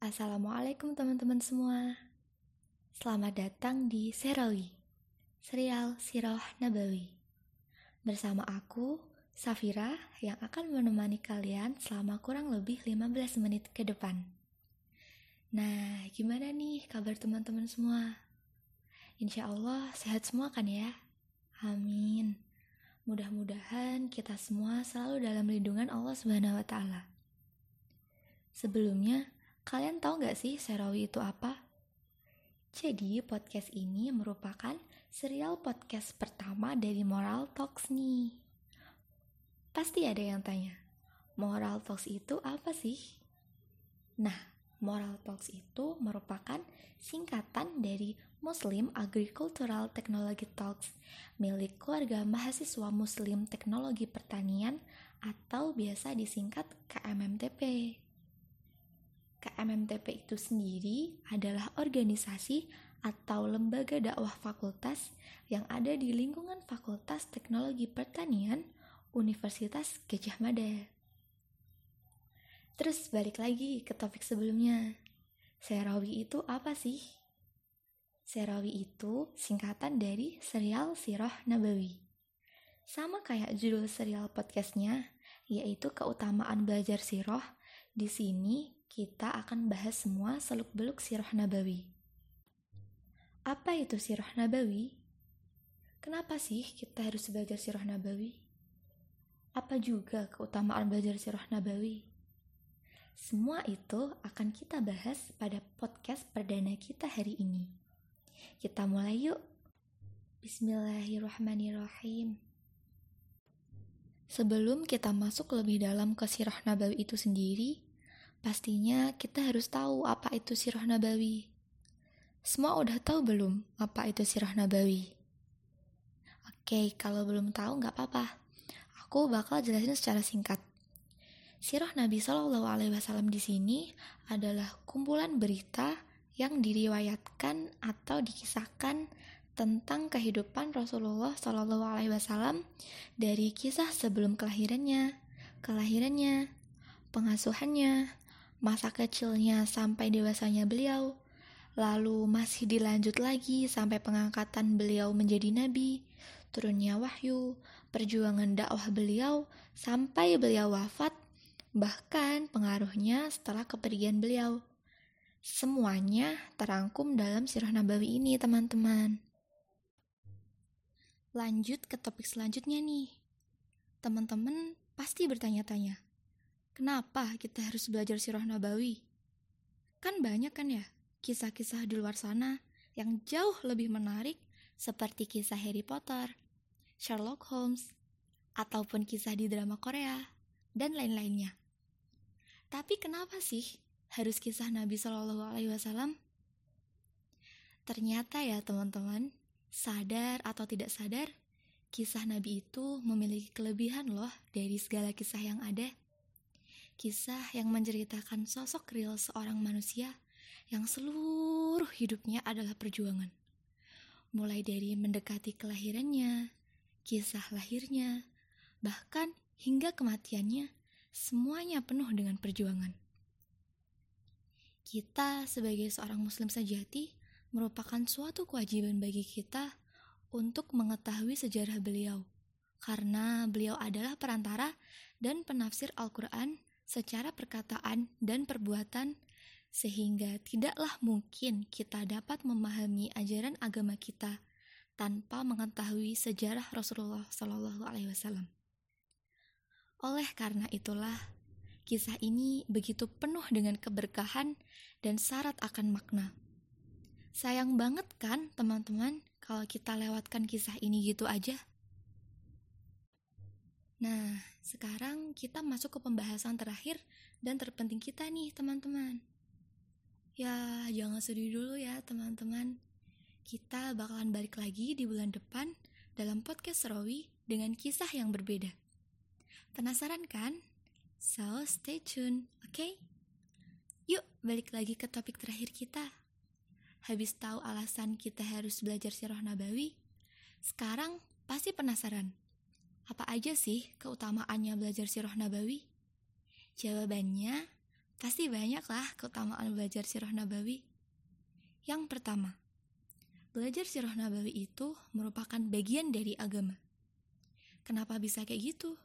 Assalamualaikum teman-teman semua Selamat datang di Serawi Serial Siroh Nabawi Bersama aku, Safira Yang akan menemani kalian selama kurang lebih 15 menit ke depan Nah, gimana nih kabar teman-teman semua? Insya Allah sehat semua kan ya? Amin Mudah-mudahan kita semua selalu dalam lindungan Allah Subhanahu wa Ta'ala. Sebelumnya, Kalian tahu nggak sih Serawi itu apa? Jadi podcast ini merupakan serial podcast pertama dari Moral Talks nih. Pasti ada yang tanya, Moral Talks itu apa sih? Nah, Moral Talks itu merupakan singkatan dari Muslim Agricultural Technology Talks milik keluarga mahasiswa Muslim Teknologi Pertanian atau biasa disingkat KMMTP. KMMTP itu sendiri adalah organisasi atau lembaga dakwah fakultas yang ada di lingkungan Fakultas Teknologi Pertanian Universitas Gajah Mada. Terus balik lagi ke topik sebelumnya. Serawi itu apa sih? Serawi itu singkatan dari serial Sirah Nabawi. Sama kayak judul serial podcastnya, yaitu keutamaan belajar sirah. Di sini kita akan bahas semua seluk-beluk sirah nabawi. Apa itu sirah nabawi? Kenapa sih kita harus belajar sirah nabawi? Apa juga keutamaan belajar sirah nabawi? Semua itu akan kita bahas pada podcast perdana kita hari ini. Kita mulai yuk. Bismillahirrahmanirrahim. Sebelum kita masuk lebih dalam ke sirah nabawi itu sendiri, Pastinya kita harus tahu apa itu sirah nabawi. Semua udah tahu belum apa itu sirah nabawi? Oke, kalau belum tahu nggak apa-apa. Aku bakal jelasin secara singkat. Sirah Nabi Shallallahu Alaihi Wasallam di sini adalah kumpulan berita yang diriwayatkan atau dikisahkan tentang kehidupan Rasulullah Shallallahu Alaihi Wasallam dari kisah sebelum kelahirannya, kelahirannya, pengasuhannya, masa kecilnya sampai dewasanya beliau, lalu masih dilanjut lagi sampai pengangkatan beliau menjadi nabi, turunnya wahyu, perjuangan dakwah beliau sampai beliau wafat, bahkan pengaruhnya setelah kepergian beliau. Semuanya terangkum dalam sirah nabawi ini, teman-teman. Lanjut ke topik selanjutnya nih. Teman-teman pasti bertanya-tanya, Kenapa kita harus belajar sirah nabawi? Kan banyak kan ya kisah-kisah di luar sana yang jauh lebih menarik seperti kisah Harry Potter, Sherlock Holmes, ataupun kisah di drama Korea, dan lain-lainnya. Tapi kenapa sih harus kisah Nabi Shallallahu Alaihi Wasallam? Ternyata ya teman-teman, sadar atau tidak sadar, kisah Nabi itu memiliki kelebihan loh dari segala kisah yang ada. Kisah yang menceritakan sosok real seorang manusia yang seluruh hidupnya adalah perjuangan. Mulai dari mendekati kelahirannya, kisah lahirnya, bahkan hingga kematiannya, semuanya penuh dengan perjuangan. Kita sebagai seorang muslim sejati merupakan suatu kewajiban bagi kita untuk mengetahui sejarah beliau, karena beliau adalah perantara dan penafsir Al-Quran secara perkataan dan perbuatan sehingga tidaklah mungkin kita dapat memahami ajaran agama kita tanpa mengetahui sejarah Rasulullah Shallallahu Alaihi Wasallam. Oleh karena itulah, kisah ini begitu penuh dengan keberkahan dan syarat akan makna. Sayang banget kan, teman-teman, kalau kita lewatkan kisah ini gitu aja. Nah, sekarang kita masuk ke pembahasan terakhir dan terpenting kita nih, teman-teman. Ya, jangan sedih dulu ya, teman-teman. Kita bakalan balik lagi di bulan depan dalam podcast Rawi dengan kisah yang berbeda. Penasaran kan? So, stay tune, oke? Okay? Yuk, balik lagi ke topik terakhir kita. Habis tahu alasan kita harus belajar sirah nabawi, sekarang pasti penasaran apa aja sih keutamaannya belajar sirah nabawi? Jawabannya Pasti banyak lah keutamaan belajar sirah nabawi. Yang pertama, belajar sirah nabawi itu merupakan bagian dari agama. Kenapa bisa kayak gitu?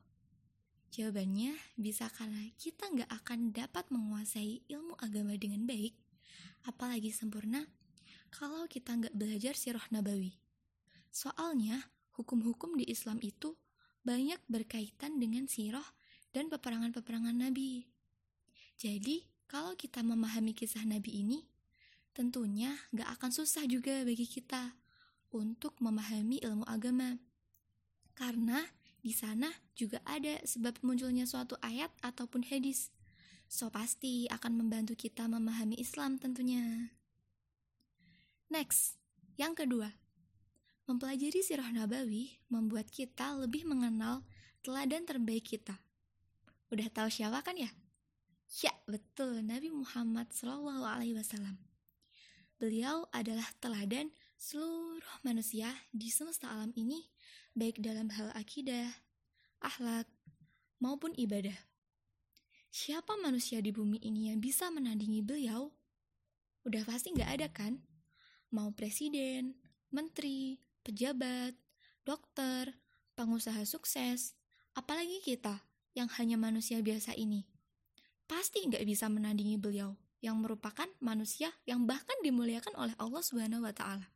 Jawabannya bisa karena kita nggak akan dapat menguasai ilmu agama dengan baik, apalagi sempurna, kalau kita nggak belajar sirah nabawi. Soalnya, hukum-hukum di Islam itu banyak berkaitan dengan sirah dan peperangan-peperangan Nabi. Jadi, kalau kita memahami kisah Nabi ini, tentunya nggak akan susah juga bagi kita untuk memahami ilmu agama. Karena di sana juga ada sebab munculnya suatu ayat ataupun hadis. So pasti akan membantu kita memahami Islam tentunya. Next, yang kedua, Mempelajari sirah nabawi membuat kita lebih mengenal teladan terbaik kita. Udah tahu siapa kan ya? Ya, betul, Nabi Muhammad Shallallahu alaihi wasallam. Beliau adalah teladan seluruh manusia di semesta alam ini, baik dalam hal akidah, akhlak, maupun ibadah. Siapa manusia di bumi ini yang bisa menandingi beliau? Udah pasti nggak ada kan? Mau presiden, menteri, pejabat, dokter, pengusaha sukses, apalagi kita yang hanya manusia biasa ini. Pasti nggak bisa menandingi beliau yang merupakan manusia yang bahkan dimuliakan oleh Allah Subhanahu wa taala.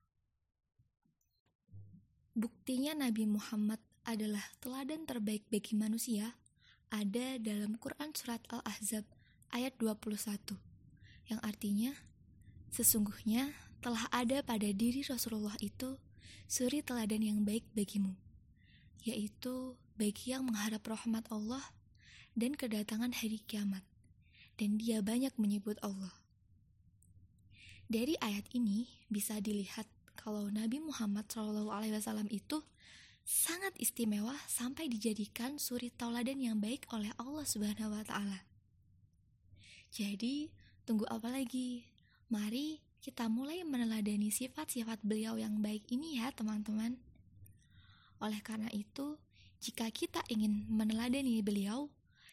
Buktinya Nabi Muhammad adalah teladan terbaik bagi manusia ada dalam Quran surat Al-Ahzab ayat 21 yang artinya sesungguhnya telah ada pada diri Rasulullah itu suri teladan yang baik bagimu, yaitu bagi yang mengharap rahmat Allah dan kedatangan hari kiamat, dan dia banyak menyebut Allah. Dari ayat ini bisa dilihat kalau Nabi Muhammad SAW itu sangat istimewa sampai dijadikan suri tauladan yang baik oleh Allah Subhanahu wa taala. Jadi, tunggu apa lagi? Mari kita mulai meneladani sifat-sifat beliau yang baik ini ya teman-teman. Oleh karena itu, jika kita ingin meneladani beliau,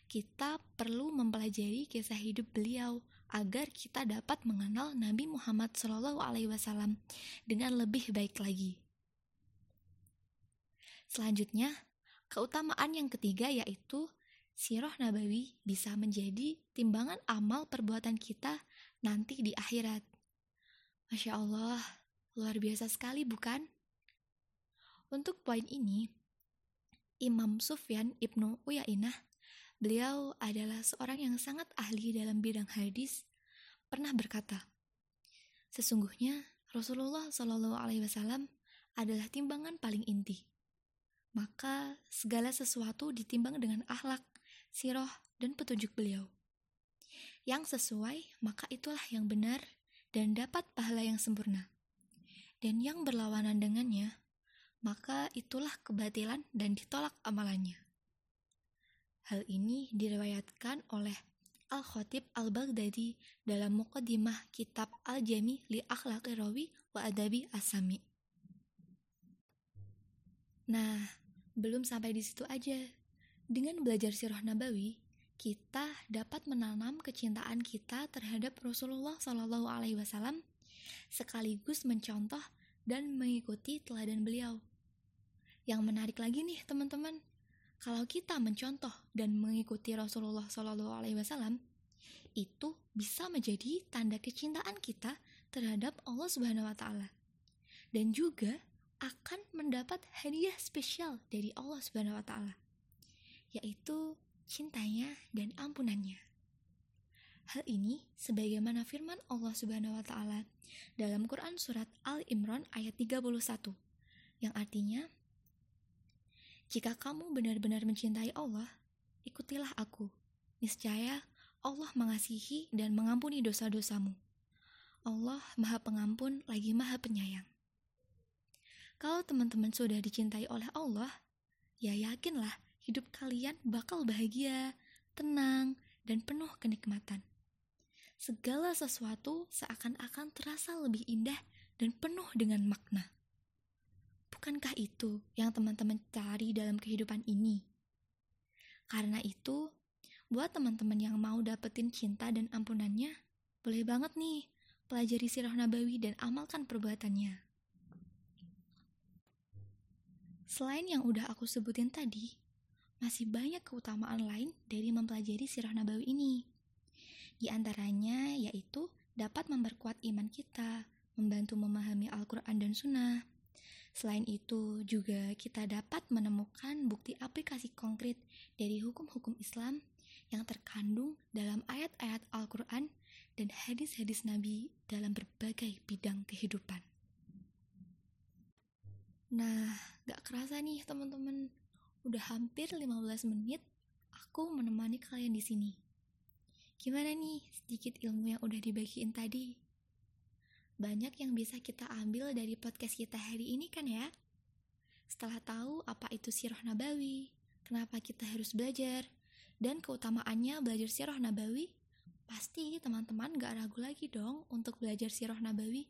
kita perlu mempelajari kisah hidup beliau agar kita dapat mengenal Nabi Muhammad SAW dengan lebih baik lagi. Selanjutnya, keutamaan yang ketiga yaitu Sirah Nabawi bisa menjadi timbangan amal perbuatan kita nanti di akhirat. Masya Allah, luar biasa sekali bukan? Untuk poin ini, Imam Sufyan Ibnu Uyainah, beliau adalah seorang yang sangat ahli dalam bidang hadis, pernah berkata, Sesungguhnya Rasulullah Shallallahu Alaihi Wasallam adalah timbangan paling inti. Maka segala sesuatu ditimbang dengan akhlak, siroh, dan petunjuk beliau. Yang sesuai, maka itulah yang benar dan dapat pahala yang sempurna. Dan yang berlawanan dengannya, maka itulah kebatilan dan ditolak amalannya. Hal ini diriwayatkan oleh Al-Khatib Al-Baghdadi dalam Muqaddimah kitab Al-Jami li Akhlaqi Rawi wa Adabi Asami. Nah, belum sampai di situ aja. Dengan belajar sirah nabawi, kita dapat menanam kecintaan kita terhadap Rasulullah Shallallahu Alaihi Wasallam sekaligus mencontoh dan mengikuti teladan beliau. Yang menarik lagi nih teman-teman, kalau kita mencontoh dan mengikuti Rasulullah Shallallahu Alaihi Wasallam, itu bisa menjadi tanda kecintaan kita terhadap Allah Subhanahu Wa Taala, dan juga akan mendapat hadiah spesial dari Allah Subhanahu Wa Taala, yaitu cintanya, dan ampunannya. Hal ini sebagaimana firman Allah Subhanahu wa taala dalam Quran surat Al-Imran ayat 31 yang artinya Jika kamu benar-benar mencintai Allah, ikutilah aku. Niscaya Allah mengasihi dan mengampuni dosa-dosamu. Allah Maha Pengampun lagi Maha Penyayang. Kalau teman-teman sudah dicintai oleh Allah, ya yakinlah hidup kalian bakal bahagia, tenang, dan penuh kenikmatan. Segala sesuatu seakan-akan terasa lebih indah dan penuh dengan makna. Bukankah itu yang teman-teman cari dalam kehidupan ini? Karena itu, Buat teman-teman yang mau dapetin cinta dan ampunannya, boleh banget nih pelajari sirah nabawi dan amalkan perbuatannya. Selain yang udah aku sebutin tadi, masih banyak keutamaan lain dari mempelajari sirah nabawi ini. Di antaranya yaitu dapat memperkuat iman kita, membantu memahami Al-Quran dan Sunnah. Selain itu, juga kita dapat menemukan bukti aplikasi konkret dari hukum-hukum Islam yang terkandung dalam ayat-ayat Al-Quran dan hadis-hadis Nabi dalam berbagai bidang kehidupan. Nah, gak kerasa nih teman-teman, udah hampir 15 menit aku menemani kalian di sini. Gimana nih sedikit ilmu yang udah dibagiin tadi? Banyak yang bisa kita ambil dari podcast kita hari ini kan ya? Setelah tahu apa itu sirah nabawi, kenapa kita harus belajar, dan keutamaannya belajar sirah nabawi, Pasti teman-teman gak ragu lagi dong untuk belajar sirah nabawi.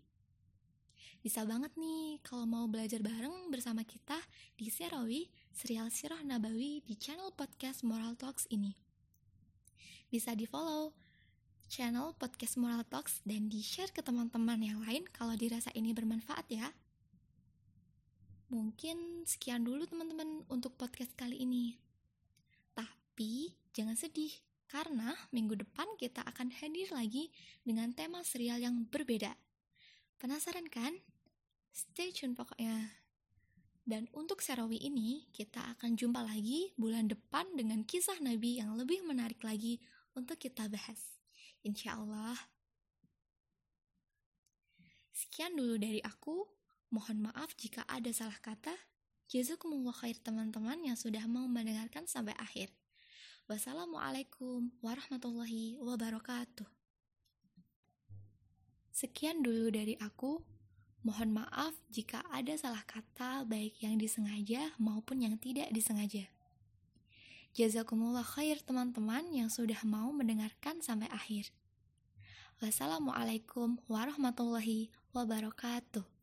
Bisa banget nih kalau mau belajar bareng bersama kita di Serawi, serial sirah nabawi di channel podcast Moral Talks ini. Bisa di follow channel podcast Moral Talks dan di-share ke teman-teman yang lain kalau dirasa ini bermanfaat ya. Mungkin sekian dulu teman-teman untuk podcast kali ini. Tapi jangan sedih, karena minggu depan kita akan hadir lagi dengan tema serial yang berbeda. Penasaran kan? Stay tune pokoknya. Dan untuk Serawi ini, kita akan jumpa lagi bulan depan dengan kisah Nabi yang lebih menarik lagi untuk kita bahas. Insya Allah. Sekian dulu dari aku. Mohon maaf jika ada salah kata. Jazakumullah khair teman-teman yang sudah mau mendengarkan sampai akhir. Wassalamualaikum warahmatullahi wabarakatuh. Sekian dulu dari aku. Mohon maaf jika ada salah kata baik yang disengaja maupun yang tidak disengaja. Jazakumullah khair teman-teman yang sudah mau mendengarkan sampai akhir. Wassalamualaikum warahmatullahi wabarakatuh.